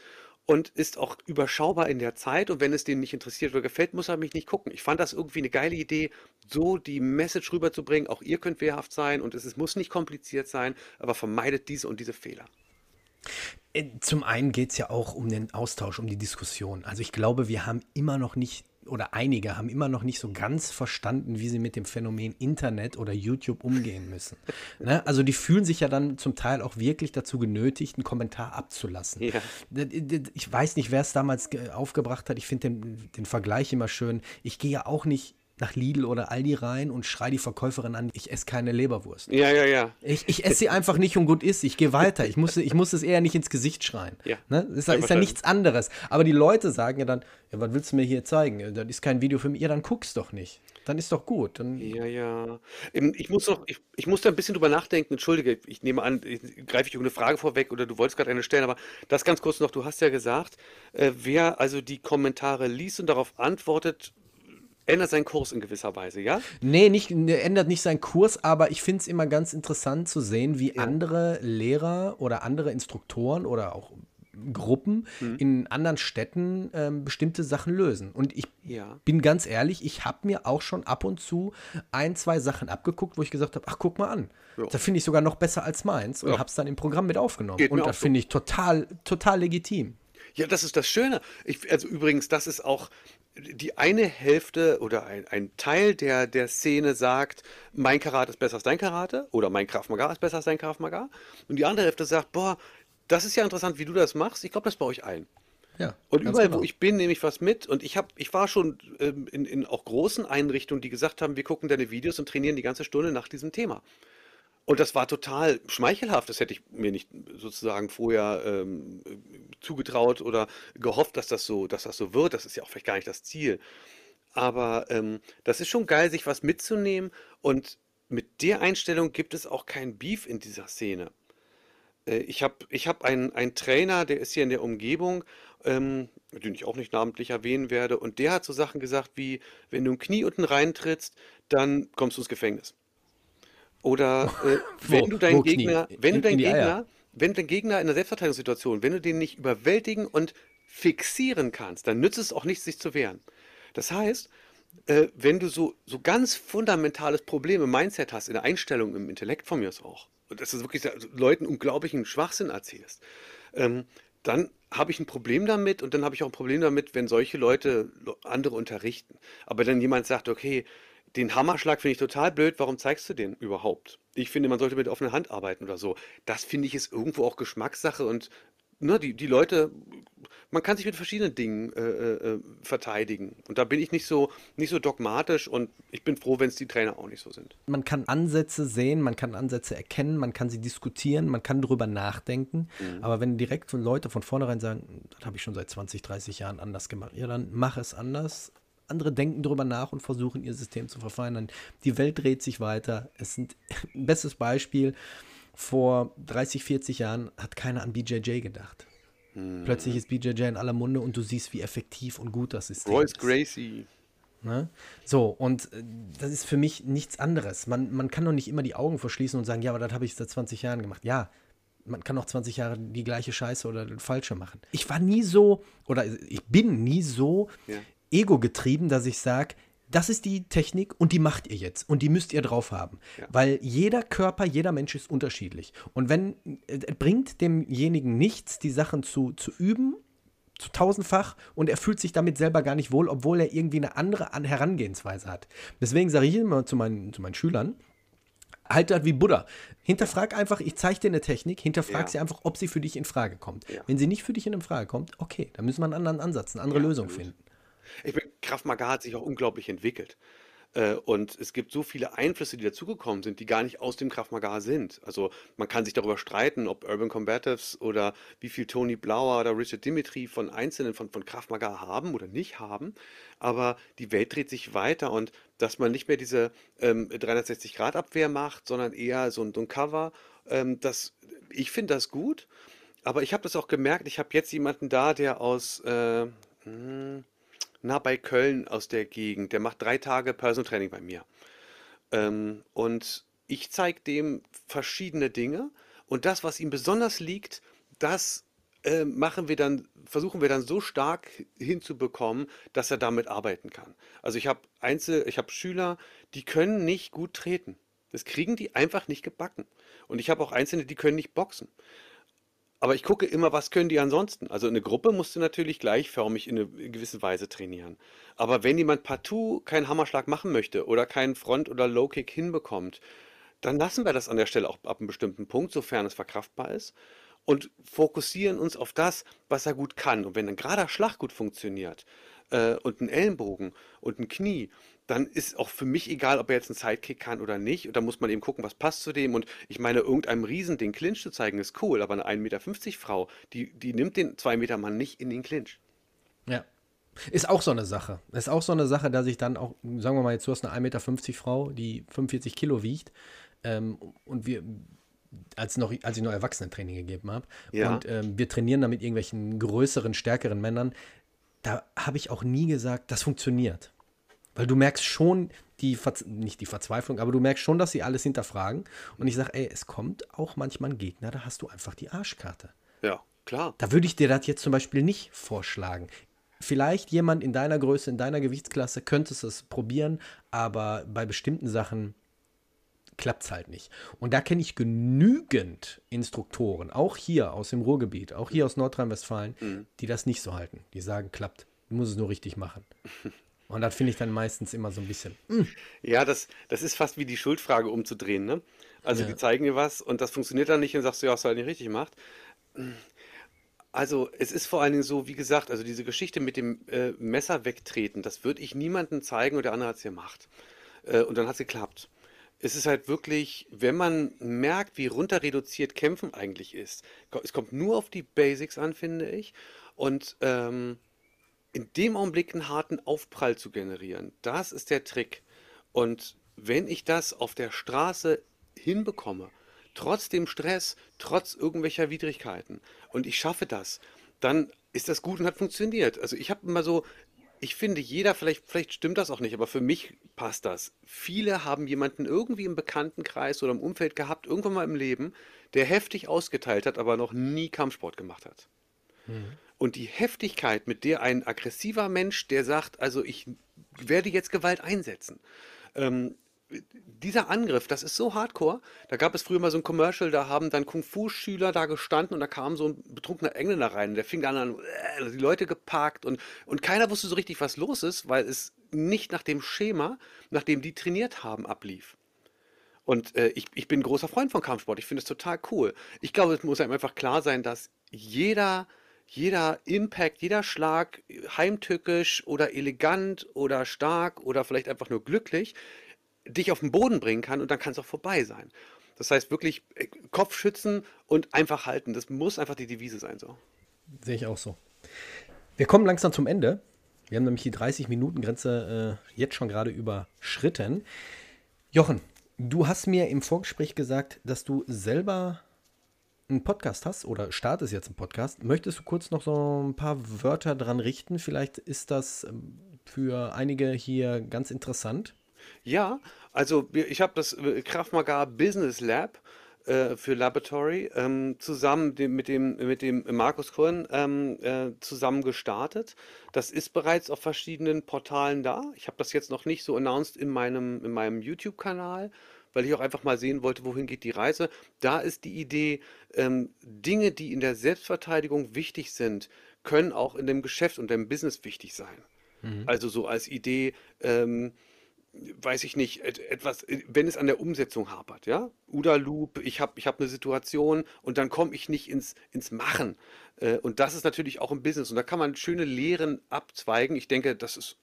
und ist auch überschaubar in der Zeit. Und wenn es denen nicht interessiert oder gefällt, muss er mich nicht gucken. Ich fand das irgendwie eine geile Idee, so die Message rüberzubringen. Auch ihr könnt wehrhaft sein und es ist, muss nicht kompliziert sein, aber vermeidet diese und diese Fehler. Äh, Zum einen geht es ja auch um den Austausch, um die Diskussion. Also ich glaube, wir haben immer noch nicht, oder einige haben immer noch nicht so ganz verstanden, wie sie mit dem Phänomen Internet oder YouTube umgehen müssen. ne? Also die fühlen sich ja dann zum Teil auch wirklich dazu genötigt, einen Kommentar abzulassen. Ja. Ich weiß nicht, wer es damals ge- aufgebracht hat. Ich finde den, den Vergleich immer schön. Ich gehe ja auch nicht nach Lidl oder Aldi rein und schrei die Verkäuferin an, ich esse keine Leberwurst. Ja, ja, ja. Ich, ich esse sie einfach nicht und gut ist. Ich gehe weiter. Ich muss, ich muss es eher nicht ins Gesicht schreien. Ja. Ne? Ist, Ja, ist ja nichts anderes. Aber die Leute sagen ja dann, ja, was willst du mir hier zeigen? Das ist kein Video für mich. Ja, dann guck's doch nicht. Dann ist doch gut. Dann, Ja, ja. Ähm, Ich muss noch, ich, ich muss da ein bisschen drüber nachdenken. Entschuldige, ich nehme an, ich, greife ich irgendeine Frage vorweg oder du wolltest gerade eine stellen, aber das ganz kurz noch. Du hast ja gesagt, äh, wer also die Kommentare liest und darauf antwortet, ändert seinen Kurs in gewisser Weise, ja? Nee, nicht, ne, ändert nicht seinen Kurs, aber ich finde es immer ganz interessant zu sehen, wie andere Lehrer oder andere Instruktoren oder auch Gruppen Mhm. in anderen Städten ähm, bestimmte Sachen lösen. Und ich Ja. bin ganz ehrlich, ich habe mir auch schon ab und zu ein, zwei Sachen abgeguckt, wo ich gesagt habe, ach, guck mal an. Ja. Da finde ich sogar noch besser als meins und Ja. habe es dann im Programm mit aufgenommen. Geht und das auch so. finde ich total, total legitim. Ja, das ist das Schöne. Ich, also übrigens, das ist auch die eine Hälfte oder ein, ein Teil der, der Szene sagt, mein Karate ist besser als dein Karate oder mein Krav Maga ist besser als dein Krav Maga. Und die andere Hälfte sagt, boah, das ist ja interessant, wie du das machst. Ich glaube, das baue ich ein. Ja, Und überall, genau. wo ich bin, nehme ich was mit. Und ich habe, ich war schon ähm, in, in auch großen Einrichtungen, die gesagt haben, wir gucken deine Videos und trainieren die ganze Stunde nach diesem Thema. Und das war total schmeichelhaft. Das hätte ich mir nicht sozusagen vorher ähm, zugetraut oder gehofft, dass das so, dass das so wird. Das ist ja auch vielleicht gar nicht das Ziel. Aber ähm, das ist schon geil, sich was mitzunehmen. Und mit der Einstellung gibt es auch kein Beef in dieser Szene. Äh, Ich habe ich hab einen, einen Trainer, der ist hier in der Umgebung, ähm, den ich auch nicht namentlich erwähnen werde, und der hat so Sachen gesagt wie, wenn du ein Knie unten reintrittst, dann kommst du ins Gefängnis. Oder äh, wenn Wo- du deinen Knie? Gegner, wenn du In- deinen die Eier? Gegner, wenn du deinen Gegner in der Selbstverteidigungssituation, wenn du den nicht überwältigen und fixieren kannst, dann nützt es auch nichts, sich zu wehren. Das heißt, äh, wenn du so, so ganz fundamentales Problem im Mindset hast, in der Einstellung, im Intellekt von mir aus auch, und dass du wirklich so- Leuten unglaublichen Schwachsinn erzählst, ähm, dann habe ich ein Problem damit und dann habe ich auch ein Problem damit, wenn solche Leute andere unterrichten. Aber dann jemand sagt, okay, den Hammerschlag finde ich total blöd, warum zeigst du den überhaupt? Ich finde, man sollte mit offener Hand arbeiten oder so. Das finde ich ist irgendwo auch Geschmackssache und ne, die, die Leute, man kann sich mit verschiedenen Dingen äh, äh, verteidigen. Und da bin ich nicht so, nicht so dogmatisch und ich bin froh, wenn es die Trainer auch nicht so sind. man kann Ansätze sehen, man kann Ansätze erkennen, man kann sie diskutieren, man kann drüber nachdenken. Mhm. Aber wenn direkt von Leute von vornherein sagen, das habe ich schon seit 20, 30 Jahren anders gemacht, ja, dann mach es anders. Andere denken drüber nach und versuchen ihr System zu verfeinern. Die Welt dreht sich weiter. Es sind ein bestes Beispiel. Vor 30, 40 Jahren hat keiner an BJJ gedacht. Mhm. Plötzlich ist BJJ in aller Munde und du siehst, wie effektiv und gut das System Royce ist. Gracie. Ne? So, und äh, das ist für mich nichts anderes. Man, man kann doch nicht immer die Augen verschließen und sagen, ja, aber das habe ich seit 20 Jahren gemacht. Ja, man kann auch 20 Jahre die gleiche Scheiße oder das falsche machen. Ich war nie so, oder ich bin nie so Ja. Ego-getrieben, dass ich sage, das ist die Technik und die macht ihr jetzt und die müsst ihr drauf haben. Ja. Weil jeder Körper, jeder Mensch ist unterschiedlich. Und wenn, es bringt demjenigen nichts, die Sachen zu, zu üben, zu tausendfach und er fühlt sich damit selber gar nicht wohl, obwohl er irgendwie eine andere An Herangehensweise hat. Deswegen sage ich immer zu meinen, zu meinen Schülern, halt das wie Buddha. Hinterfrag einfach, ich zeige dir eine Technik, hinterfrag Ja. sie einfach, ob sie für dich in Frage kommt. Ja. Wenn sie nicht für dich in Frage kommt, okay, dann müssen wir einen anderen Ansatz, eine andere Ja, Lösung finden. Ich bin, Krav Maga hat sich auch unglaublich entwickelt. Äh, Und es gibt so viele Einflüsse, die dazugekommen sind, die gar nicht aus dem Krav Maga sind. Also man kann sich darüber streiten, ob Urban Combatives oder wie viel Tony Blauer oder Richard Dimitri von Einzelnen von, von Krav Maga haben oder nicht haben. Aber die Welt dreht sich weiter und dass man nicht mehr diese ähm, 360-Grad-Abwehr macht, sondern eher so ein, so ein Cover, ähm, das, ich finde das gut. Aber ich habe das auch gemerkt, ich habe jetzt jemanden da, der aus, äh, hm, na, bei Köln aus der Gegend, der macht drei Tage Personal Training bei mir. Ähm, und ich zeige dem verschiedene Dinge und das, was ihm besonders liegt, das äh, machen wir dann, versuchen wir dann so stark hinzubekommen, dass er damit arbeiten kann. Also ich habe Einzel, ich habe Schüler, die können nicht gut treten. Das kriegen die einfach nicht gebacken. Und ich habe auch Einzelne, die können nicht boxen. Aber ich gucke immer, was können die ansonsten? Also eine Gruppe musst du natürlich gleichförmig in einer gewissen Weise trainieren. Aber wenn jemand partout keinen Hammerschlag machen möchte oder keinen Front- oder Low-Kick hinbekommt, dann lassen wir das an der Stelle auch ab einem bestimmten Punkt, sofern es verkraftbar ist, und fokussieren uns auf das, was er gut kann. Und wenn ein gerader Schlag gut funktioniert äh, und ein Ellenbogen und ein Knie, dann ist auch für mich egal, ob er jetzt einen Sidekick kann oder nicht. Und da muss man eben gucken, was passt zu dem. Und ich meine, irgendeinem Riesen den Clinch zu zeigen, ist cool, aber eine 1,50 Meter Frau, die, die nimmt den 2 Meter Mann nicht in den Clinch. Ja. Ist auch so eine Sache. Ist auch so eine Sache, dass ich dann auch, sagen wir mal, jetzt du hast eine 1,50 Meter Frau, die 45 Kilo wiegt. Ähm, und wir, als, noch, als ich noch Erwachsenentraining gegeben habe, Ja. und ähm, wir trainieren da mit irgendwelchen größeren, stärkeren Männern, da habe ich auch nie gesagt, das funktioniert. Weil du merkst schon die, Verz nicht die Verzweiflung, aber du merkst schon, dass sie alles hinterfragen. Und ich sage, ey, es kommt auch manchmal ein Gegner, da hast du einfach die Arschkarte. Ja, klar. Da würde ich dir das jetzt zum Beispiel nicht vorschlagen. Vielleicht jemand in deiner Größe, in deiner Gewichtsklasse könntest es probieren, aber bei bestimmten Sachen klappt es halt nicht. Und da kenne ich genügend Instruktoren, auch hier aus dem Ruhrgebiet, auch hier aus Nordrhein-Westfalen, die das nicht so halten. Die sagen, klappt, du musst es nur richtig machen. Und das finde ich dann meistens immer so ein bisschen. Ja, das, das ist fast wie die Schuldfrage umzudrehen, ne? Also Ja. die zeigen dir was und das funktioniert dann nicht und sagst du, ja, hast du halt nicht richtig gemacht. Also es ist vor allen Dingen so, wie gesagt, also diese Geschichte mit dem äh, Messer wegtreten, das würde ich niemandem zeigen und der andere hat es gemacht. Äh, und dann hat es geklappt. Es ist halt wirklich, wenn man merkt, wie runter reduziert Kämpfen eigentlich ist, es kommt nur auf die Basics an, finde ich. Und ähm, in dem Augenblick einen harten Aufprall zu generieren, das ist der Trick. Und wenn ich das auf der Straße hinbekomme, trotz dem Stress, trotz irgendwelcher Widrigkeiten, und ich schaffe das, dann ist das gut und hat funktioniert. Also ich habe immer so, ich finde, jeder, vielleicht, vielleicht stimmt das auch nicht, aber für mich passt das. Viele haben jemanden irgendwie im Bekanntenkreis oder im Umfeld gehabt, irgendwann mal im Leben, der heftig ausgeteilt hat, aber noch nie Kampfsport gemacht hat. Und die Heftigkeit, mit der ein aggressiver Mensch, der sagt, also ich werde jetzt Gewalt einsetzen, ähm, dieser Angriff, das ist so hardcore. Da gab es früher mal so ein Commercial, da haben dann Kung-Fu-Schüler da gestanden und da kam so ein betrunkener Engländer rein. Der fing dann an, äh, die Leute geparkt und, und keiner wusste so richtig, was los ist, weil es nicht nach dem Schema, nach dem die trainiert haben, ablief. Und äh, ich, ich bin großer Freund von Kampfsport. Ich finde es total cool. Ich glaube, es muss einem einfach klar sein, dass jeder, jeder Impact, jeder Schlag, heimtückisch oder elegant oder stark oder vielleicht einfach nur glücklich, dich auf den Boden bringen kann und dann kann es auch vorbei sein. Das heißt wirklich äh, Kopf schützen und einfach halten. Das muss einfach die Devise sein. So. Sehe ich auch so. Wir kommen langsam zum Ende. Wir haben nämlich die 30-Minuten-Grenze äh, jetzt schon gerade überschritten. Jochen, du hast mir im Vorgespräch gesagt, dass du selber einen Podcast hast oder startest jetzt einen Podcast. Möchtest du kurz noch so ein paar Wörter dran richten? Vielleicht ist das ähm, für einige hier ganz interessant. Ja, also wir- ich habe das äh, Krav Maga Business Lab äh, für Laboratory ähm, zusammen dem, mit dem, mit dem Markus Cohen ähm, äh, zusammen gestartet. Das ist bereits auf verschiedenen Portalen da. Ich habe das jetzt noch nicht so announced in meinem, in meinem YouTube-Kanal, weil ich auch einfach mal sehen wollte, wohin geht die Reise. Da ist die Idee, ähm, Dinge, die in der Selbstverteidigung wichtig sind, können auch in dem Geschäft und dem Business wichtig sein. Mhm. Also so als Idee, ähm, weiß ich nicht, etwas, wenn es an der Umsetzung hapert, ja? Uda Loop, ich habe ich hab eine Situation und dann komme ich nicht ins, ins Machen. Äh, und das ist natürlich auch im Business. Und da kann man schöne Lehren abzweigen. Ich denke, dass es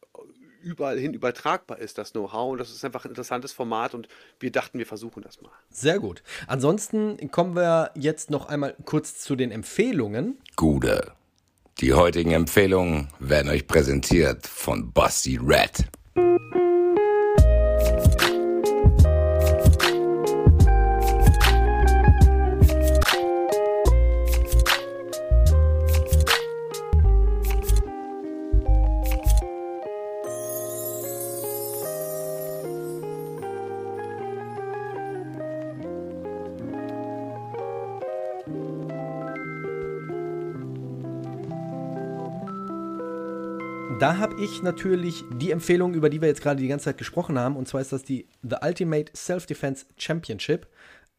überall hin übertragbar ist, das Know-how. Und das ist einfach ein interessantes Format und wir dachten, wir versuchen das mal. Sehr gut. Ansonsten kommen wir jetzt noch einmal kurz zu den Empfehlungen. Gute. Die heutigen Empfehlungen werden euch präsentiert von Basti Red. Ich natürlich die Empfehlung, über die wir jetzt gerade die ganze Zeit gesprochen haben. Und zwar ist das die The Ultimate Self-Defense Championship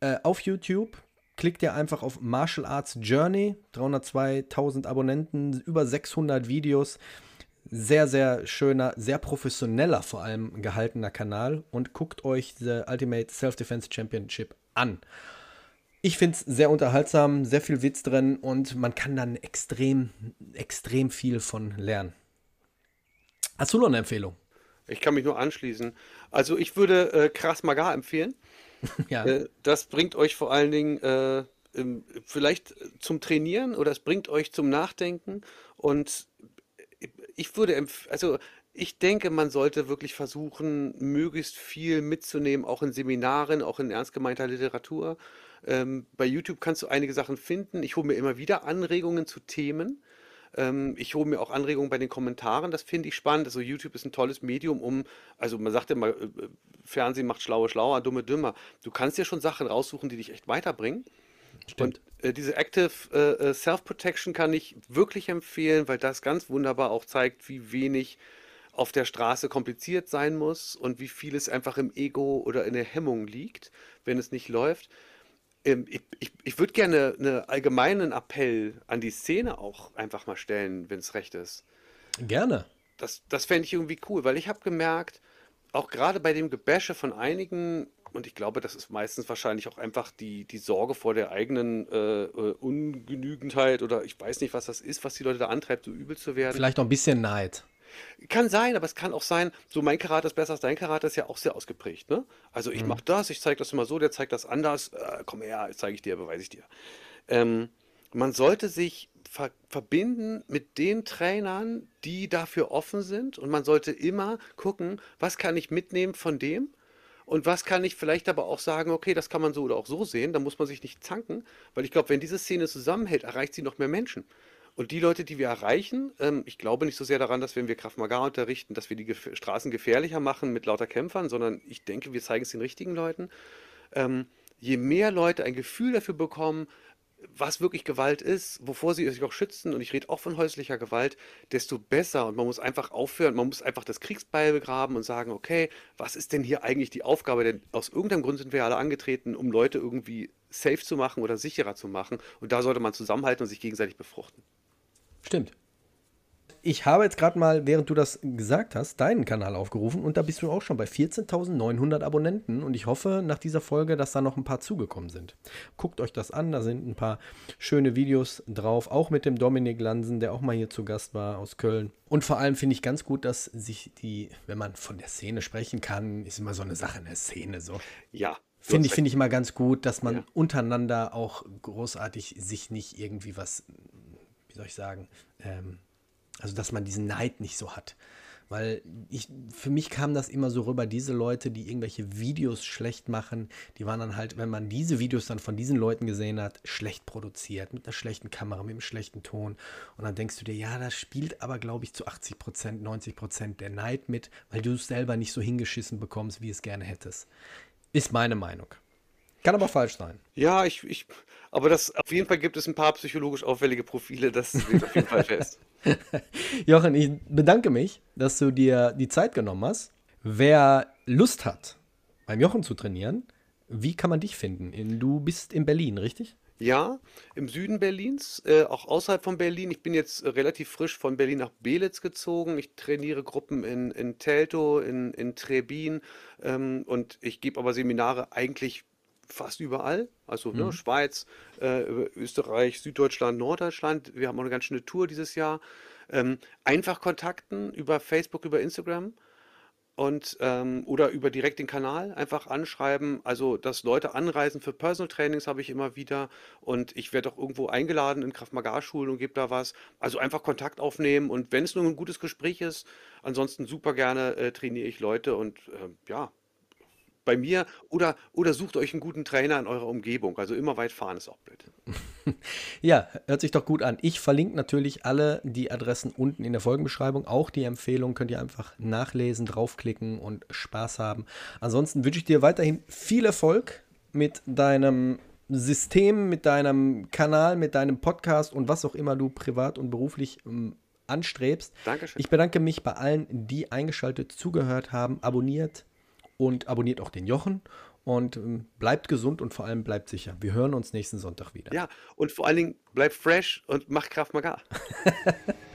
äh, auf YouTube. Klickt ihr einfach auf Martial Arts Journey. 302.000 Abonnenten, über 600 Videos. Sehr, sehr schöner, sehr professioneller vor allem gehaltener Kanal. Und guckt euch The Ultimate Self-Defense Championship an. Ich finde es sehr unterhaltsam, sehr viel Witz drin und man kann dann extrem, extrem viel von lernen. Hast du noch eine Empfehlung? Ich kann mich nur anschließen. Also ich würde äh, Krass Maga empfehlen. ja. Äh, das bringt euch vor allen Dingen äh, vielleicht zum Trainieren oder es bringt euch zum Nachdenken. Und ich würde, also ich denke, man sollte wirklich versuchen, möglichst viel mitzunehmen, auch in Seminaren, auch in ernst gemeinter Literatur. Ähm, bei YouTube kannst du einige Sachen finden. Ich hole mir immer wieder Anregungen zu Themen. Ähm, ich hole mir auch Anregungen bei den Kommentaren, das finde ich spannend. Also YouTube ist ein tolles Medium, um, also man sagt ja immer, äh, äh, Fernsehen macht schlaue schlauer, dumme dümmer. Du kannst dir schon Sachen raussuchen, die dich echt weiterbringen. Stimmt. Und äh, diese Active äh, äh, Self-Protection kann ich wirklich empfehlen, weil das ganz wunderbar auch zeigt, wie wenig auf der Straße kompliziert sein muss und wie viel es einfach im Ego oder in der Hemmung liegt, wenn es nicht läuft. Ähm, ich, ich, ich würde gerne einen allgemeinen Appell an die Szene auch einfach mal stellen, wenn es recht ist. Gerne. Das, das fände ich irgendwie cool, weil ich habe gemerkt, auch gerade bei dem Gebäsche von einigen, und ich glaube, das ist meistens wahrscheinlich auch einfach die, die Sorge vor der eigenen äh, äh Ungenügendheit oder ich weiß nicht, was das ist, was die Leute da antreibt, so übel zu werden. Vielleicht auch ein bisschen Neid. Kann sein, aber es kann auch sein, so mein Charakter ist besser als dein Charakter, ist ja auch sehr ausgeprägt. Ne? Also ich mhm. mache das, ich zeige das immer so, der zeigt das anders. Äh, komm her, zeige ich dir, beweise ich dir. Ähm, man sollte sich ver verbinden mit den Trainern, die dafür offen sind und man sollte immer gucken, was kann ich mitnehmen von dem und was kann ich vielleicht aber auch sagen, okay, das kann man so oder auch so sehen, da muss man sich nicht zanken, weil ich glaube, wenn diese Szene zusammenhält, erreicht sie noch mehr Menschen. Und die Leute, die wir erreichen, ähm, ich glaube nicht so sehr daran, dass wenn wir Kraft Maga unterrichten, dass wir die Gef Straßen gefährlicher machen mit lauter Kämpfern, sondern ich denke, wir zeigen es den richtigen Leuten. Ähm, je mehr Leute ein Gefühl dafür bekommen, was wirklich Gewalt ist, wovor sie sich auch schützen, und ich rede auch von häuslicher Gewalt, desto besser. Und man muss einfach aufhören, man muss einfach das Kriegsbeil begraben und sagen, okay, was ist denn hier eigentlich die Aufgabe? Denn aus irgendeinem Grund sind wir alle angetreten, um Leute irgendwie safe zu machen oder sicherer zu machen. Und da sollte man zusammenhalten und sich gegenseitig befruchten. Stimmt. Ich habe jetzt gerade mal, während du das gesagt hast, deinen Kanal aufgerufen und da bist du auch schon bei 14.900 Abonnenten und ich hoffe nach dieser Folge, dass da noch ein paar zugekommen sind. Guckt euch das an, da sind ein paar schöne Videos drauf, auch mit dem Dominik Lansen, der auch mal hier zu Gast war aus Köln. Und vor allem finde ich ganz gut, dass sich die, wenn man von der Szene sprechen kann, ist immer so eine Sache in der Szene so. Ja, Finde ich, find ich immer ganz gut, dass man ja. untereinander auch großartig sich nicht irgendwie was wie soll ich sagen, ähm, also dass man diesen Neid nicht so hat. Weil ich, für mich kam das immer so rüber, diese Leute, die irgendwelche Videos schlecht machen, die waren dann halt, wenn man diese Videos dann von diesen Leuten gesehen hat, schlecht produziert, mit einer schlechten Kamera, mit einem schlechten Ton. Und dann denkst du dir, ja, das spielt aber, glaube ich, zu 80 Prozent, 90 Prozent der Neid mit, weil du es selber nicht so hingeschissen bekommst, wie es gerne hättest. Ist meine Meinung. Kann aber falsch sein. Ja, ich, ich, aber das, auf jeden Fall gibt es ein paar psychologisch auffällige Profile, das steht auf jeden Fall fest. Jochen, ich bedanke mich, dass du dir die Zeit genommen hast. Wer Lust hat, beim Jochen zu trainieren, wie kann man dich finden? Du bist in Berlin, richtig? Ja, im Süden Berlins, äh, auch außerhalb von Berlin. Ich bin jetzt äh, relativ frisch von Berlin nach Belitz gezogen. Ich trainiere Gruppen in, in Teltow, in, in Trebin ähm, und ich gebe aber Seminare eigentlich fast überall. Also ne, Mhm. Schweiz, äh, Österreich, Süddeutschland, Norddeutschland. Wir haben auch eine ganz schöne Tour dieses Jahr. Ähm, einfach kontakten über Facebook, über Instagram und ähm, oder über direkt den Kanal einfach anschreiben. Also, dass Leute anreisen für Personal Trainings habe ich immer wieder und ich werde auch irgendwo eingeladen in Krav Maga Schulen und gebe da was. Also einfach Kontakt aufnehmen und wenn es nur ein gutes Gespräch ist, ansonsten super gerne äh, trainiere ich Leute und ähm, ja, bei mir oder oder sucht euch einen guten Trainer in eurer Umgebung. Also immer weit fahren ist auch blöd. Ja, hört sich doch gut an. Ich verlinke natürlich alle die Adressen unten in der Folgenbeschreibung. Auch die Empfehlung könnt ihr einfach nachlesen, draufklicken und Spaß haben. Ansonsten wünsche ich dir weiterhin viel Erfolg mit deinem System, mit deinem Kanal, mit deinem Podcast und was auch immer du privat und beruflich ähm, anstrebst. Dankeschön. Ich bedanke mich bei allen, die eingeschaltet zugehört haben, abonniert und abonniert auch den Jochen und ähm, bleibt gesund und vor allem bleibt sicher. Wir hören uns nächsten Sonntag wieder. Ja, und vor allen Dingen bleibt fresh und macht Kraft Maga.